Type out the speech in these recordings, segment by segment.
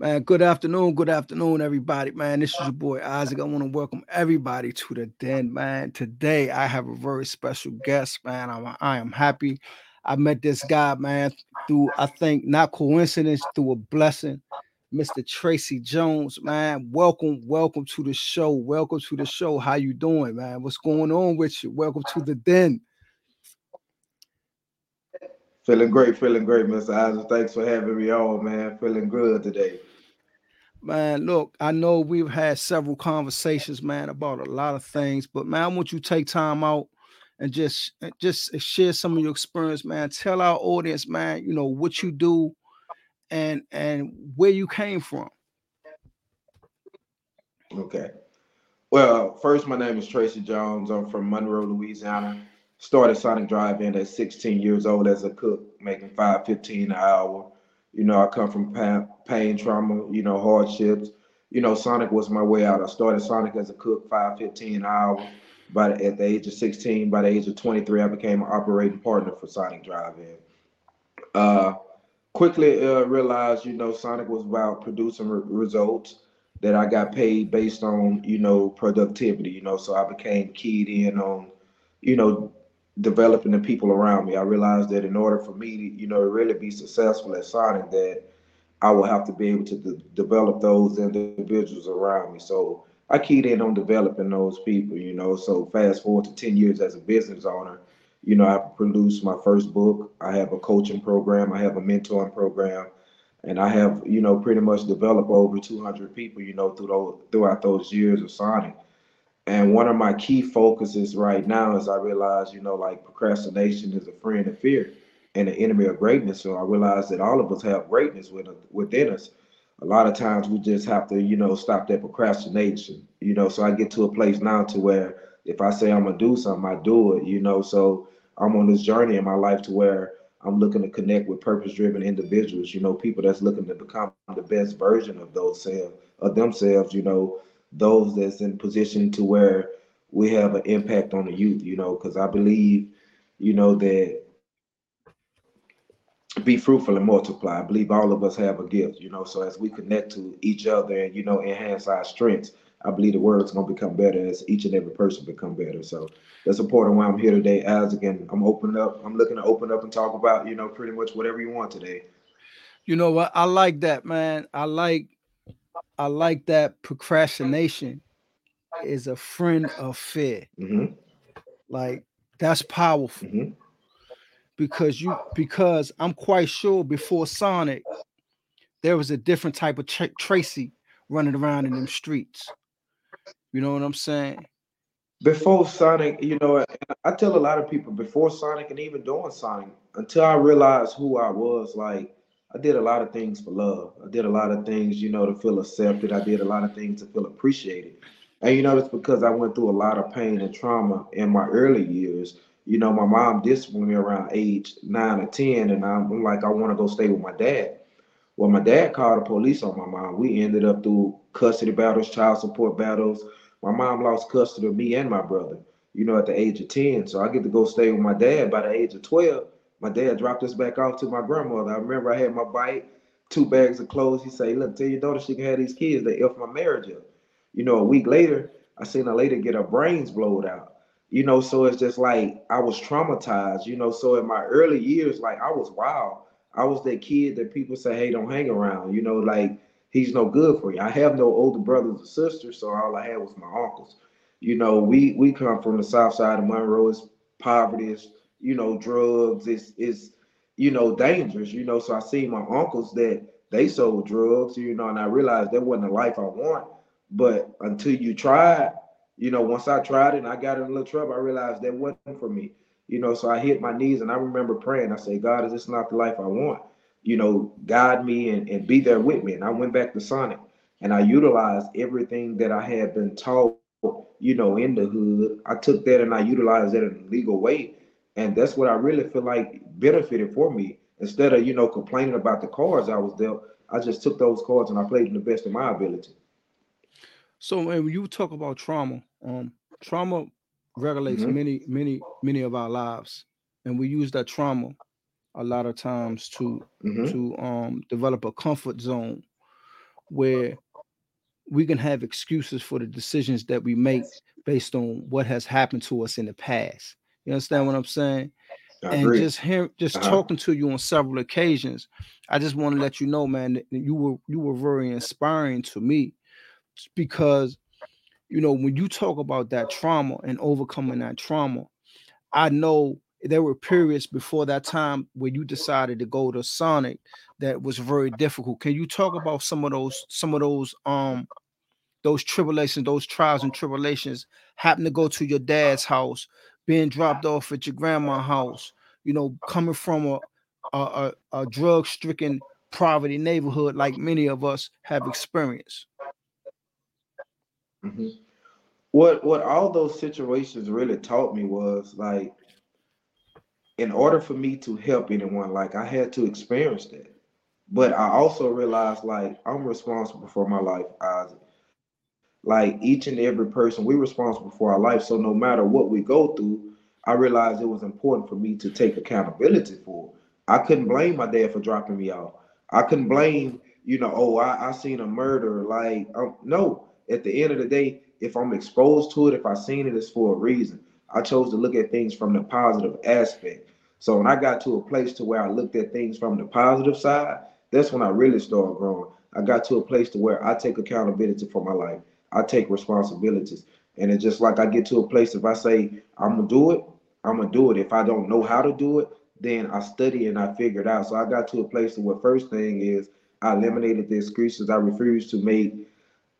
Man, good afternoon, good afternoon, everybody. Man, this is your boy Isaac. I want to welcome everybody to the den, man. Today I have a very special guest, man. I'm I am happy. I met this guy, man, through I think not coincidence, through a blessing. Mr. Tracey Jones, man. Welcome, welcome to the show. Welcome to the show. How you doing, man? What's going on with you? Welcome to the den. Feeling great, feeling great, Mr. Isaac. Thanks for having me on, man. Feeling good today. Man, look, I know we've had several conversations, man, about a lot of things, but man, I want you to take time out and just just share some of your experience, man. Tell our audience, man, you know what you do and and where you came from. Okay. Well, first, my name is Tracey Jones. I'm from Monroe, Louisiana. Started Sonic Drive-In at 16 years old as a cook, making 5.15 an hour. You know, I come from pain, trauma, you know, hardships. You know, Sonic was my way out. I started Sonic as a cook, 5.15 an hour. But at the age of 16, by the age of 23, I became an operating partner for Sonic Drive-In. Uh, quickly uh, realized, you know, Sonic was about producing re- results that I got paid based on, you know, productivity, you know, so I became keyed in on, you know, developing the people around me. I realized that in order for me to, you know, really be successful at Sonic that I will have to be able to de- develop those individuals around me. So I keyed in on developing those people, you know. So fast forward to 10 years as a business owner, you know, I produced my first book. I have a coaching program. I have a mentoring program. And I have, you know, pretty much developed over 200 people, you know, through those, throughout those years of Sonic. And one of my key focuses right now is I realize, you know, like procrastination is a friend of fear and an enemy of greatness. So I realize that all of us have greatness within us. A lot of times we just have to, you know, stop that procrastination. You know, so I get to a place now to where if I say I'm gonna do something, I do it. You know, so I'm on this journey in my life to where I'm looking to connect with purpose-driven individuals. You know, people that's looking to become the best version of those of themselves. You know, those that's in position to where we have an impact on the youth, you know, because I believe, you know, that be fruitful and multiply. I believe all of us have a gift, you know. So as we connect to each other and you know enhance our strengths, I believe the world's gonna become better as each and every person become better. So that's important why I'm here today. As again, I'm opening up. I'm looking to open up and talk about you know pretty much whatever you want today. You know what? I like that, man. I like I like that procrastination is a friend of fear. Mm-hmm. Like that's powerful. Mm-hmm. Because you because I'm quite sure before Sonic, there was a different type of Tr- Tracey running around in them streets. You know what I'm saying? Before Sonic, you know, I tell a lot of people before Sonic and even during Sonic, until I realized who I was, like I did a lot of things for love. I did a lot of things, you know, to feel accepted. I did a lot of things to feel appreciated. And you know, it's because I went through a lot of pain and trauma in my early years. You know, my mom disciplined me around age nine or ten, and I'm like, I want to go stay with my dad. Well, my dad called the police on my mom. We ended up through custody battles, child support battles. My mom lost custody of me and my brother, you know, at the age of 10. So I get to go stay with my dad by the age of 12 my dad dropped us back off to my grandmother. I remember I had my bike, two bags of clothes. He said, Look, tell your daughter she can have these kids. They F my marriage up. You know, a week later, I seen a lady get her brains blowed out. You know, so it's just like I was traumatized, you know. So in my early years, like I was wild. I was that kid that people say, hey, don't hang around, you know, like he's no good for you. I have no older brothers or sisters, so all I had was my uncles. You know, we we come from the south side of Monroe, it's poverty, it's you know, drugs is is you know dangerous. You know, so I see my uncles that they sold drugs. You know, and I realized that wasn't the life I want. But until you try you know, once I tried it and I got in a little trouble, I realized that wasn't for me. You know, so I hit my knees and I remember praying. I said, God, is this not the life I want? You know, guide me and, and be there with me. And I went back to Sonic and I utilized everything that I had been taught, you know, in the hood. I took that and I utilized it in a legal way and that's what I really feel like benefited for me. Instead of, you know, complaining about the cards I was dealt, I just took those cards and I played them the best of my ability. So when you talk about trauma, um, trauma regulates mm-hmm. many, many, many of our lives. And we use that trauma a lot of times to mm-hmm. to um develop a comfort zone. where we can have excuses for the decisions that we make based on what has happened to us in the past. You understand what I'm saying? I and agree. just hear just uh-huh. talking to you on several occasions, I just want to let you know, man, that you were you were very inspiring to me because you know when you talk about that trauma and overcoming that trauma, I know there were periods before that time where you decided to go to Sonic that was very difficult. Can you talk about some of those some of those um those tribulations, those trials and tribulations, happen to go to your dad's house, being dropped off at your grandma's house, you know, coming from a a, a, a drug-stricken poverty neighborhood like many of us have experienced. Mm-hmm. What what all those situations really taught me was like, in order for me to help anyone, like I had to experience that. But I also realized like I'm responsible for my life, Isaac like each and every person, we're responsible for our life. So no matter what we go through, I realized it was important for me to take accountability for. I couldn't blame my dad for dropping me off. I couldn't blame, you know, oh, I, I seen a murder. Like, um, no. At the end of the day, if I'm exposed to it, if I seen it, it's for a reason. I chose to look at things from the positive aspect. So when I got to a place to where I looked at things from the positive side, that's when I really started growing. I got to a place to where I take accountability for my life. I take responsibilities. And it's just like I get to a place, if I say I'm gonna do it, I'm gonna do it. If I don't know how to do it, then I study and I figure it out. So I got to a place where first thing is I eliminated the excuses. I refused to make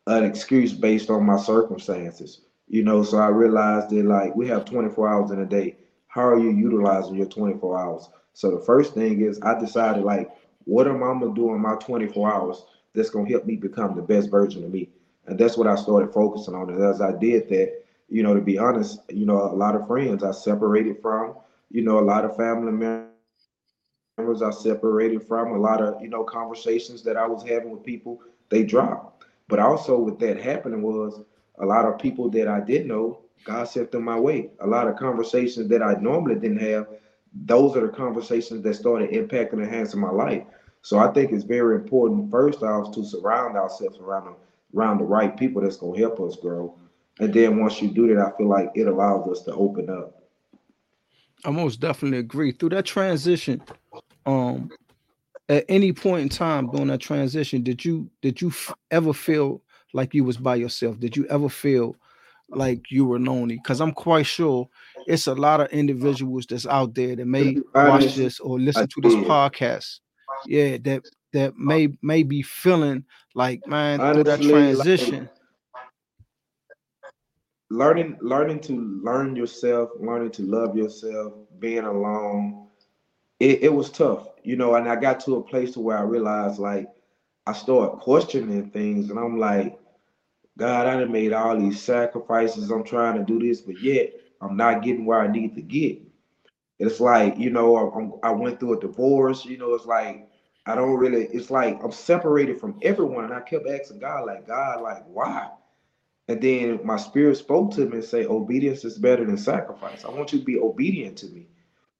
an excuse based on my circumstances. You know, so I realized that like we have 24 hours in a day. How are you utilizing your 24 hours? So the first thing is I decided like, what am I gonna do in my 24 hours that's gonna help me become the best version of me? And that's what I started focusing on. And as I did that, you know, to be honest, you know, a lot of friends I separated from, you know, a lot of family members I separated from, a lot of, you know, conversations that I was having with people, they dropped. But also with that happening was a lot of people that I did know, God sent them my way. A lot of conversations that I normally didn't have, those are the conversations that started impacting and enhancing my life. So I think it's very important, first off, to surround ourselves around them around the right people that's gonna help us grow. And then once you do that, I feel like it allows us to open up. I most definitely agree. Through that transition, um, at any point in time during that transition, did you did you f- ever feel like you was by yourself? Did you ever feel like you were lonely? Because I'm quite sure it's a lot of individuals that's out there that may watch this or listen to this podcast. Yeah, that that uh, may may be feeling like man Honestly, through that transition. Like, learning learning to learn yourself, learning to love yourself, being alone, it, it was tough, you know, and I got to a place to where I realized like I started questioning things and I'm like, God, I done made all these sacrifices. I'm trying to do this, but yet I'm not getting where I need to get. It's like, you know, I, I went through a divorce, you know, it's like I don't really, it's like I'm separated from everyone. And I kept asking God, like, God, like, why? And then my spirit spoke to me and say, obedience is better than sacrifice. I want you to be obedient to me.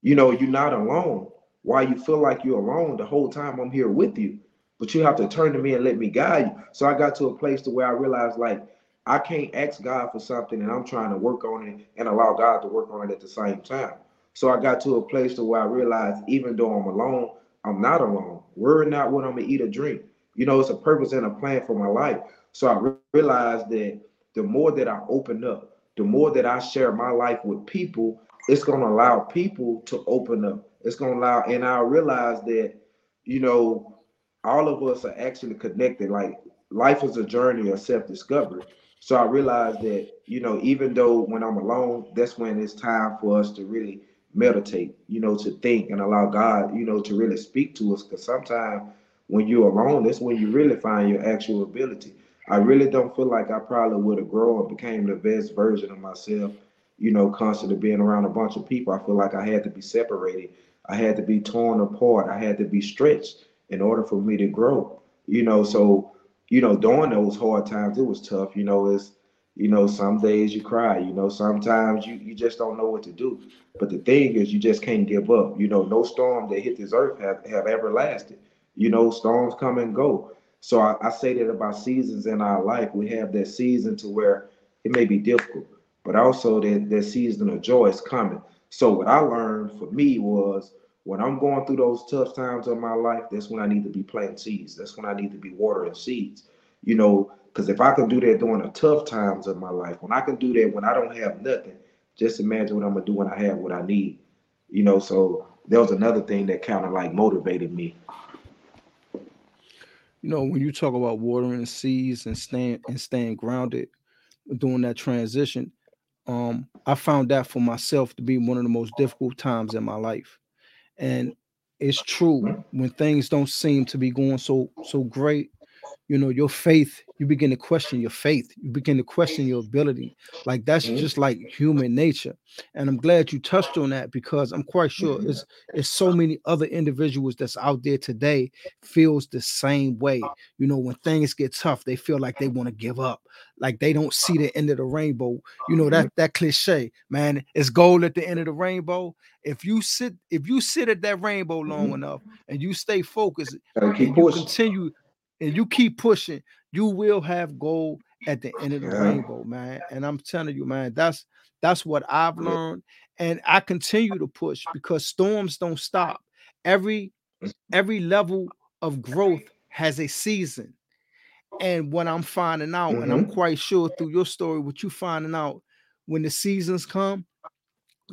You know, you're not alone. Why you feel like you're alone the whole time I'm here with you. But you have to turn to me and let me guide you. So I got to a place to where I realized like I can't ask God for something and I'm trying to work on it and allow God to work on it at the same time. So I got to a place to where I realized even though I'm alone, I'm not alone. Worry not what I'm gonna eat or drink. You know, it's a purpose and a plan for my life. So I re- realized that the more that I open up, the more that I share my life with people, it's gonna allow people to open up. It's gonna allow, and I realize that, you know, all of us are actually connected. Like life is a journey of self-discovery. So I realized that, you know, even though when I'm alone, that's when it's time for us to really meditate, you know, to think and allow God, you know, to really speak to us. Because sometimes when you're alone, that's when you really find your actual ability. I really don't feel like I probably would have grown and became the best version of myself, you know, constantly being around a bunch of people. I feel like I had to be separated. I had to be torn apart. I had to be stretched in order for me to grow, you know. So, you know, during those hard times, it was tough. You know, it's you know, some days you cry, you know, sometimes you, you just don't know what to do. But the thing is, you just can't give up. You know, no storm that hit this earth have, have ever lasted. You know, storms come and go. So I, I say that about seasons in our life. We have that season to where it may be difficult, but also that that season of joy is coming. So what I learned for me was when I'm going through those tough times of my life, that's when I need to be planting seeds. That's when I need to be watering seeds. You know, because if I can do that during the tough times of my life, when I can do that when I don't have nothing, just imagine what I'm gonna do when I have what I need. You know, so that was another thing that kind of like motivated me. You know, when you talk about watering the seeds and staying and staying grounded during that transition, um, I found that for myself to be one of the most difficult times in my life. And it's true mm-hmm. when things don't seem to be going so so great you know your faith you begin to question your faith you begin to question your ability like that's mm-hmm. just like human nature and i'm glad you touched on that because i'm quite sure mm-hmm. it's it's so many other individuals that's out there today feels the same way you know when things get tough they feel like they want to give up like they don't see the end of the rainbow you know that mm-hmm. that cliche man it's gold at the end of the rainbow if you sit if you sit at that rainbow long mm-hmm. enough and you stay focused and you continue and you keep pushing, you will have gold at the end of the yeah. rainbow, man. And I'm telling you, man, that's that's what I've learned. And I continue to push because storms don't stop. Every every level of growth has a season. And what I'm finding out, mm-hmm. and I'm mm-hmm. quite sure through your story, what you're finding out when the seasons come,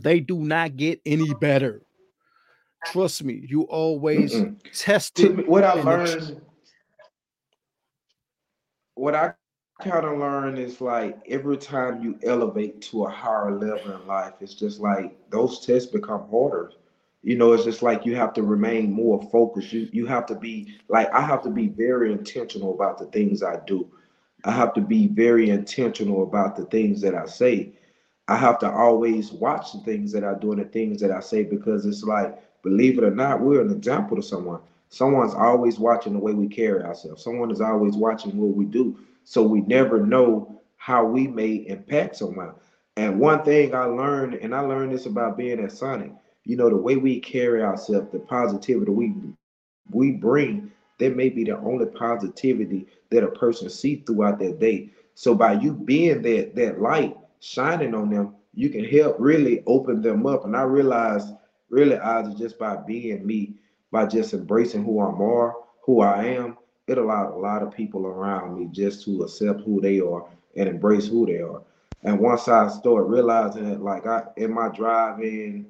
they do not get any better. Trust me, you always Mm-mm. test it. What I learned what I kind of learned is like every time you elevate to a higher level in life, it's just like those tests become harder. You know, it's just like you have to remain more focused. You you have to be like I have to be very intentional about the things I do. I have to be very intentional about the things that I say. I have to always watch the things that I do and the things that I say because it's like, believe it or not, we're an example to someone. Someone's always watching the way we carry ourselves. Someone is always watching what we do. So we never know how we may impact someone. And one thing I learned, and I learned this about being at Sonic, you know, the way we carry ourselves, the positivity we we bring, that may be the only positivity that a person see throughout their day. So by you being that that light shining on them, you can help really open them up. And I realized really, I just by being me, by just embracing who I'm are, who I am, it allowed a lot of people around me just to accept who they are and embrace who they are. And once I started realizing it, like I in my drive-in,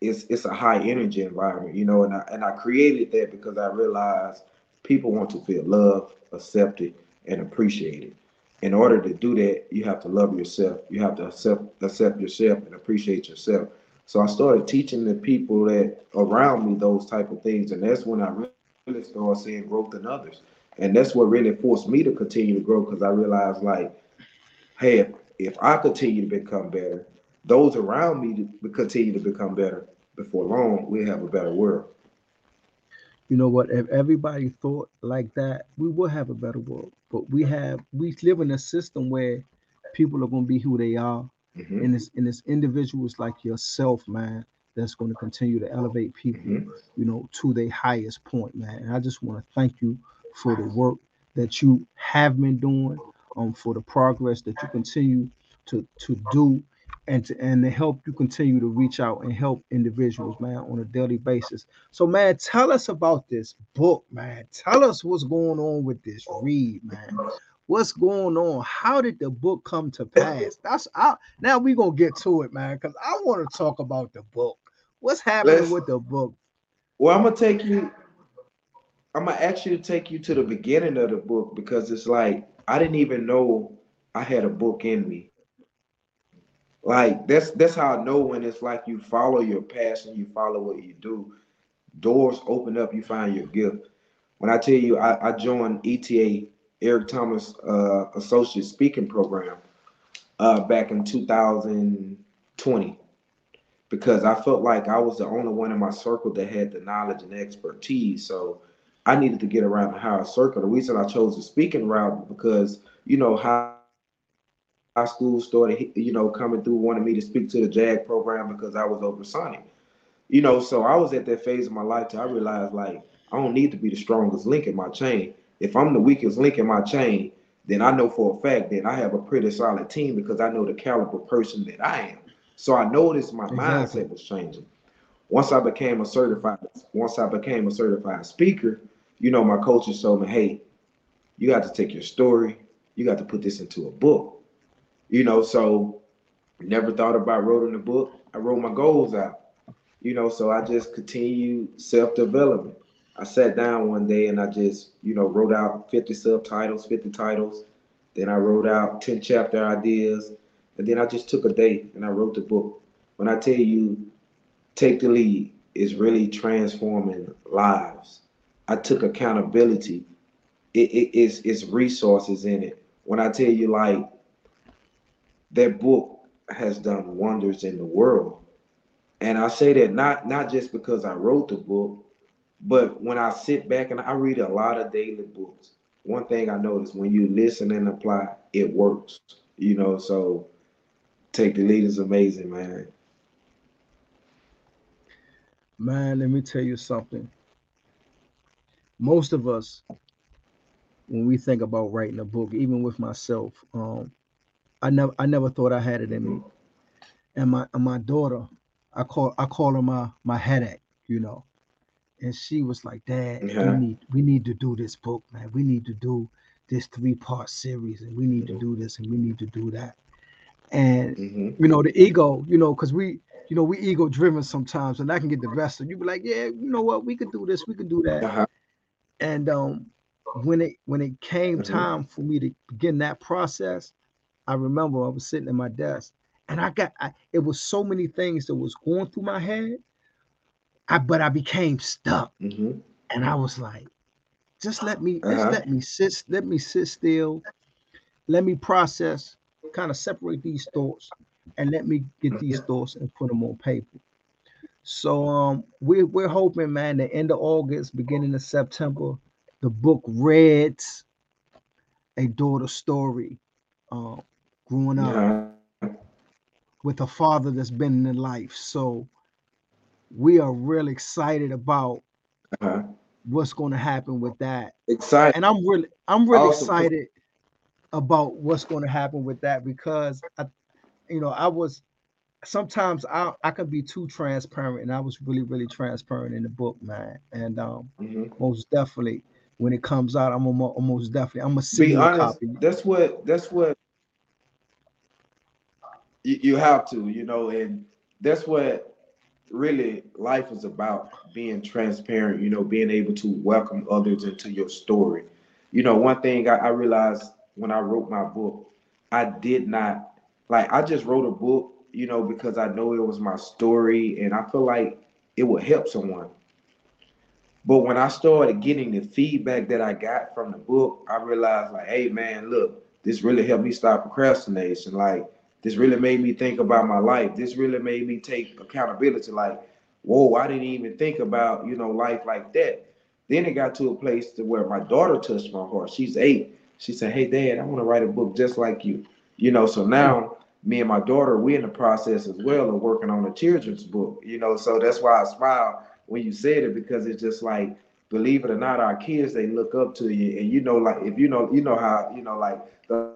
it's it's a high energy environment, you know, and I and I created that because I realized people want to feel loved, accepted, and appreciated. In order to do that, you have to love yourself. You have to accept accept yourself and appreciate yourself. So I started teaching the people that around me those type of things, and that's when I really started seeing growth in others. And that's what really forced me to continue to grow because I realized, like, hey, if, if I continue to become better, those around me to continue to become better. Before long, we have a better world. You know what? If everybody thought like that, we would have a better world. But we have we live in a system where people are going to be who they are Mm-hmm. And it's and it's individuals like yourself, man, that's going to continue to elevate people, mm-hmm. you know, to their highest point, man. And I just want to thank you for the work that you have been doing, um, for the progress that you continue to to do, and to and to help you continue to reach out and help individuals, man, on a daily basis. So, man, tell us about this book, man. Tell us what's going on with this read, man what's going on? How did the book come to pass? That's I, now we gonna get to it, man, because I want to talk about the book. What's happening Let's, with the book? Well, I'm gonna take you. I'm gonna actually take you to the beginning of the book because it's like I didn't even know I had a book in me. Like that's that's how I know when it's like you follow your passion, you follow what you do. Doors open up, you find your gift. When I tell you I, I joined ETA Eric Thomas uh, Associate Speaking Program uh, back in 2020 because I felt like I was the only one in my circle that had the knowledge and expertise. So I needed to get around the higher circle. The reason I chose the speaking route because you know how high school started, you know, coming through, wanted me to speak to the JAG program because I was over Sonic. You know, so I was at that phase of my life till I realized like I don't need to be the strongest link in my chain If I'm the weakest link in my chain, then I know for a fact that I have a pretty solid team because I know the caliber person that I am. So I noticed my exactly. mindset was changing. Once I became a certified, once I became a certified speaker, you know, my coaches told me, hey, you got to take your story, you got to put this into a book. You know, so never thought about writing a book. I wrote my goals out. You know, so I just continue self-development. I sat down one day and I just, you know, wrote out 50 subtitles, 50 titles. Then I wrote out 10 chapter ideas. And then I just took a day and I wrote the book. When I tell you, take the lead is really transforming lives. I took accountability. It, it, it's, it's resources in it. When I tell you, like, that book has done wonders in the world. And I say that not not just because I wrote the book, but when I sit back and I read a lot of daily books, one thing I notice when you listen and apply, it works. You know, so take the lead is amazing, man. Man, let me tell you something. Most of us, when we think about writing a book, even with myself, um, I never I never thought I had it in me. And my and my daughter, I call I call her my my headache, you know and she was like, "Dad, yeah. we need we need to do this book, man. We need to do this three part series, and we need to do this, and we need to do that." And mm-hmm. you know, the ego, you know, because we, you know, we ego driven sometimes, and I can get the best of you. Be like, "Yeah, you know what? We could do this. We could do that." Uh-huh. And um, when it when it came mm-hmm. time for me to begin that process, I remember I was sitting at my desk, and I got I, it was so many things that was going through my head I but I became stuck, mm-hmm. and I was like, just let me uh-huh. just let me sit let me sit still, let me process, kind of separate these thoughts, and let me get these mm-hmm. thoughts and put them on paper. So um, we're we're hoping, man, the end of August, beginning of September, the book reads a daughter story, uh, growing up yeah. with a father that's been in life. So we are really excited about uh-huh. what's going to happen with that. Excited, and I'm really, I'm really excited about what's going to happen with that because I, you know, I was sometimes I I could be too transparent, and I was really, really transparent in the book, man. And um, mm-hmm. most definitely, when it comes out, I'm almost definitely I'm gonna see a copy. That's what that's what you, you have to, you know, and that's what really life is about being transparent, you know, being able to welcome others into your story. You know, one thing I, I realized when I wrote my book, I did not like I just wrote a book, you know, because I know it was my story and I feel like it would help someone. But when I started getting the feedback that I got from the book, I realized like, hey man, look, this really helped me stop procrastination. Like this really made me think about my life. This really made me take accountability. Like, whoa, I didn't even think about, you know, life like that. Then it got to a place to where my daughter touched my heart. She's eight. She said, Hey dad, I want to write a book just like you. You know, so now me and my daughter, we're in the process as well of working on a children's book, you know. So that's why I smile when you said it, because it's just like, believe it or not, our kids they look up to you. And you know, like if you know, you know how, you know, like the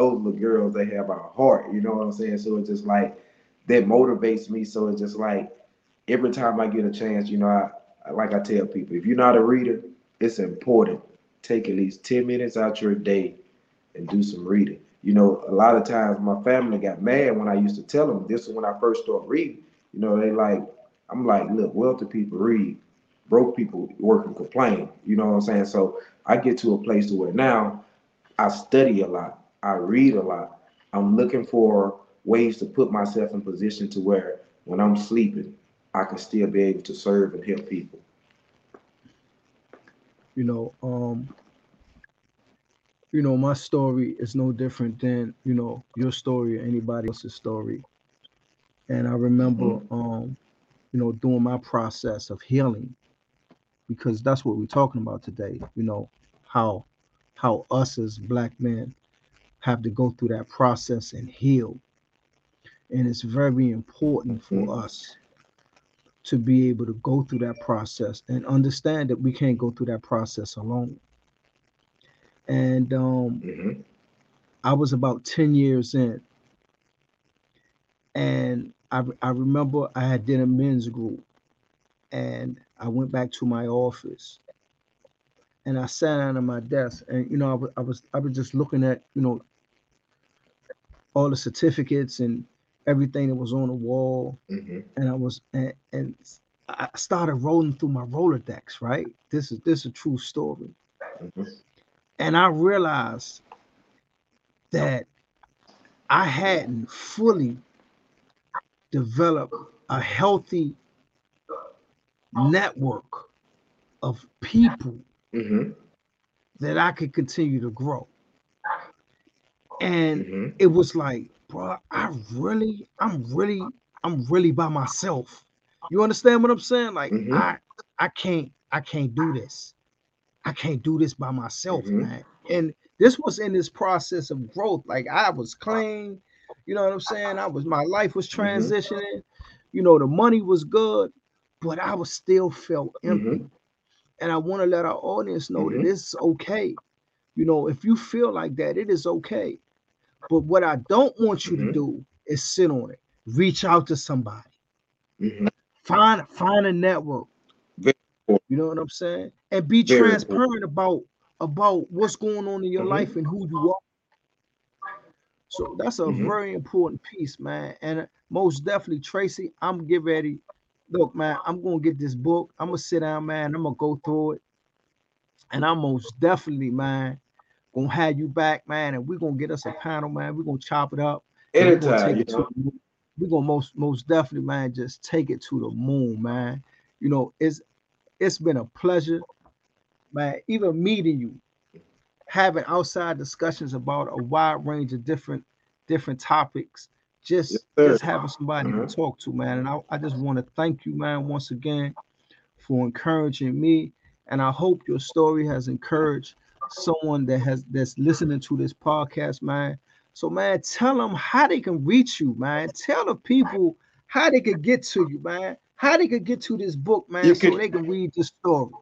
those little girls, they have a heart, you know what I'm saying? So it's just like that motivates me. So it's just like every time I get a chance, you know, I like I tell people, if you're not a reader, it's important. Take at least 10 minutes out your day and do some reading. You know, a lot of times my family got mad when I used to tell them this is when I first started reading. You know, they like, I'm like, look, wealthy people read, broke people work and complain. You know what I'm saying? So I get to a place to where now I study a lot. I read a lot. I'm looking for ways to put myself in position to where when I'm sleeping, I can still be able to serve and help people. You know, um, you know, my story is no different than, you know, your story or anybody else's story. And I remember mm-hmm. um, you know, doing my process of healing because that's what we're talking about today, you know, how how us as black men have to go through that process and heal. And it's very important for mm-hmm. us to be able to go through that process and understand that we can't go through that process alone. and um, mm-hmm. I was about ten years in, and I I remember I had did a men's group, and I went back to my office, and I sat down at my desk, and you know I was I was I was just looking at you know all the certificates and everything that was on the wall, mm-hmm. and I was and, and I started rolling through my Rolodex. Right, this is this is a true story, mm-hmm. and I realized that I hadn't fully developed a healthy network of people mm-hmm. that I could continue to grow. And mm-hmm. it was like, bro, I really, I'm really, I'm really by myself. You understand what I'm saying? Like, mm-hmm. I, I can't, I can't do this. I can't do this by myself, mm-hmm. man. And this was in this process of growth. Like I was clean, you know what I'm saying? I was my life was mm-hmm. transitioning, you know, the money was good, but I was still felt empty. Mm-hmm. And I want to let our audience know mm-hmm. that it's okay. You know, if you feel like that, it is okay. But what I don't want you mm-hmm. to do is sit on it. Reach out to somebody. Mm-hmm. Find find a network. You know what I'm saying? And be Very transparent about about what's going on in your mm-hmm. life and who you are. So that's a mm-hmm. very important piece, man. And most definitely, Tracey, I'm get ready. Look, man, I'm gonna get this book. I'm gonna sit down, man. I'm gonna go through it, and I'm most definitely, man, gonna have you back, man. And we're gonna get us a panel, man. We're gonna chop it up. Anytime, we're gonna, to, we're gonna most most definitely, man, just take it to the moon, man. You know, it's it's been a pleasure, man. Even meeting you, having outside discussions about a wide range of different different topics. Just yes, just having somebody mm-hmm. to talk to, man. And I, I just want to thank you, man, once again for encouraging me. And I hope your story has encouraged someone that has that's listening to this podcast, man. So, man, tell them how they can reach you, man. Tell the people how they can get to you, man. How they can get to this book, man, you so can, they can read this story.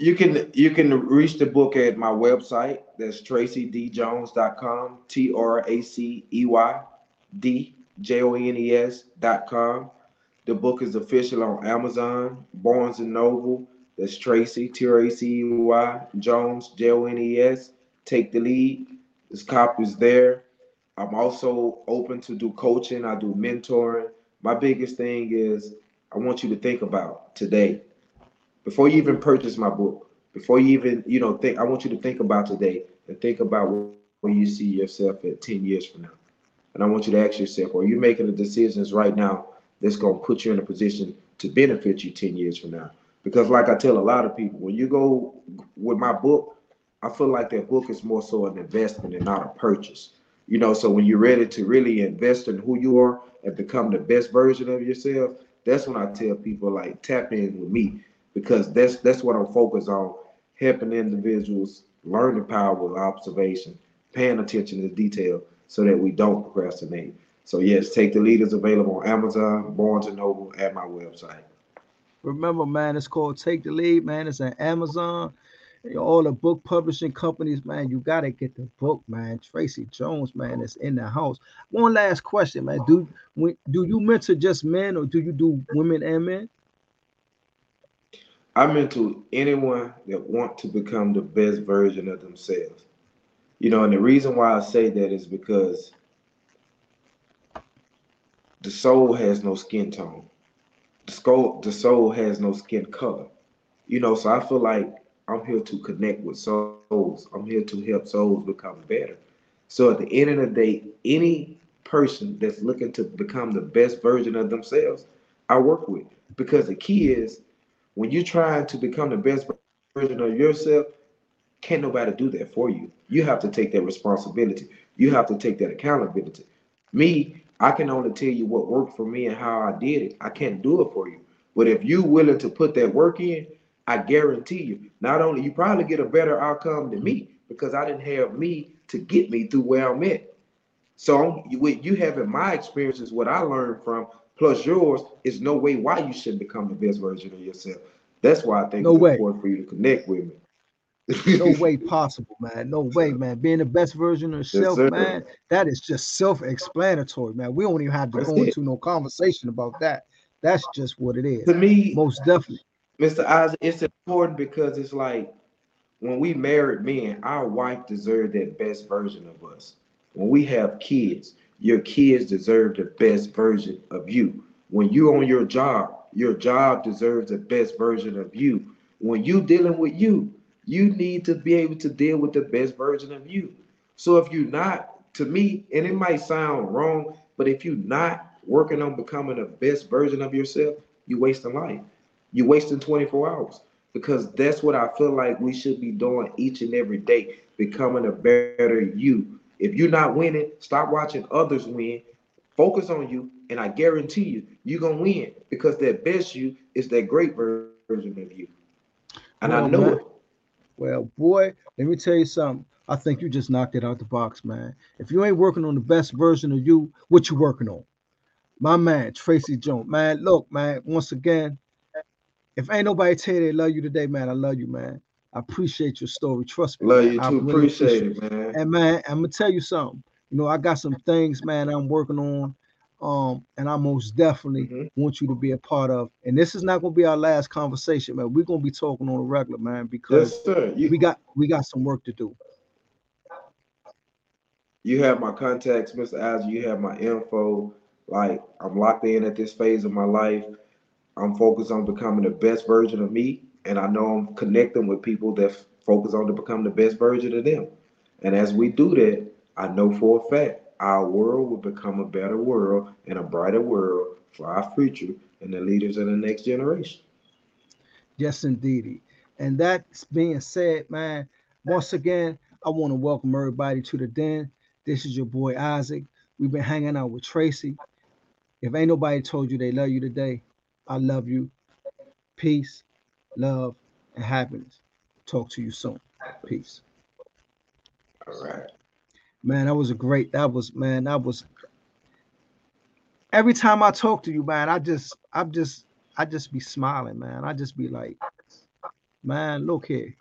You can you can reach the book at my website. That's traceydjones.com. T R A C E Y D J O N E S.com. The book is official on Amazon, Barnes and Noble, that's Tracey, T R A C E Y, Jones, J O N E S. Take the lead. This copies there. I'm also open to do coaching. I do mentoring. My biggest thing is I want you to think about today. Before you even purchase my book, before you even, you know, think, I want you to think about today and think about where you see yourself at 10 years from now. And I want you to ask yourself, are you making the decisions right now that's going to put you in a position to benefit you 10 years from now? Because, like I tell a lot of people, when you go with my book, I feel like that book is more so an investment and not a purchase. You know, so when you're ready to really invest in who you are and become the best version of yourself, that's when I tell people like tap in with me because that's that's what I'm focused on, helping individuals learn the power of observation, paying attention to detail so that we don't procrastinate. So yes, take the leaders available on Amazon, Barnes and Noble, at my website. Remember, man, it's called Take the Lead, man. It's on Amazon. All the book publishing companies, man, you gotta get the book, man. Tracey Jones, man, is in the house. One last question, man. Do do you mentor just men or do you do women and men? I mentor anyone that want to become the best version of themselves. You know, and the reason why I say that is because the soul has no skin tone the soul the soul has no skin color. You know, so I feel like I'm here to connect with souls. I'm here to help souls become better. So at the end of the day, any person that's looking to become the best version of themselves, I work with. Because the key is when you're trying to become the best version of yourself, can't nobody do that for you. You have to take that responsibility. You have to take that accountability. Me, I can only tell you what worked for me and how I did it. I can't do it for you. But if you're willing to put that work in, I guarantee you, not only you probably get a better outcome than me because I didn't have me to get me through where I'm at. So with you having my experiences, what I learned from plus yours is no way why you shouldn't become the best version of yourself. That's why I think no it's way. important for you to connect with me. No way possible, man. No way, man. Being the best version of yourself, yes, man, that is just self-explanatory, man. We don't even have to That's go it. into no conversation about that. That's just what it is. To me, most definitely. Mr. Isaac, it's important because it's like when we married men, our wife deserved that best version of us. When we have kids, your kids deserve the best version of you. When you're on your job, your job deserves the best version of you. When you dealing with you, you need to be able to deal with the best version of you. So if you're not, to me, and it might sound wrong, but if you're not working on becoming the best version of yourself, you're wasting life. You're wasting 24 hours because that's what I feel like we should be doing each and every day, becoming a better you. If you're not winning, stop watching others win. Focus on you, and I guarantee you, you're gonna win because that best you is that great version of you. And well, I know man. it. Well, boy, let me tell you something. I think you just knocked it out the box, man. If you ain't working on the best version of you, what you working on? My man, Tracey Jones. Man, look, man, once again, if ain't nobody tell you they love you today, man, I love you, man. I appreciate your story. Trust me. Love man. you too. Really appreciate, appreciate, it, man. And man, I'm gonna tell you something. You know, I got some things, man, I'm working on. Um, and I most definitely mm-hmm. want you to be a part of. And this is not gonna be our last conversation, man. We're gonna be talking on a regular, man, because yes, you, we got we got some work to do. You have my contacts, Mr. Azure. You have my info. Like I'm locked in at this phase of my life. I'm focused on becoming the best version of me, and I know I'm connecting with people that focus on to become the best version of them. And as we do that, I know for a fact our world will become a better world and a brighter world for our future and the leaders of the next generation. Yes, indeed. And that being said, man, once again, I want to welcome everybody to the den. This is your boy Isaac. We've been hanging out with Tracey. If ain't nobody told you they love you today, I love you. Peace, love, and happiness. Talk to you soon. Peace. All right. Man, that was a great, that was, man, that was every time I talk to you, man, I just, I'm just, I just be smiling, man. I just be like, man, look here.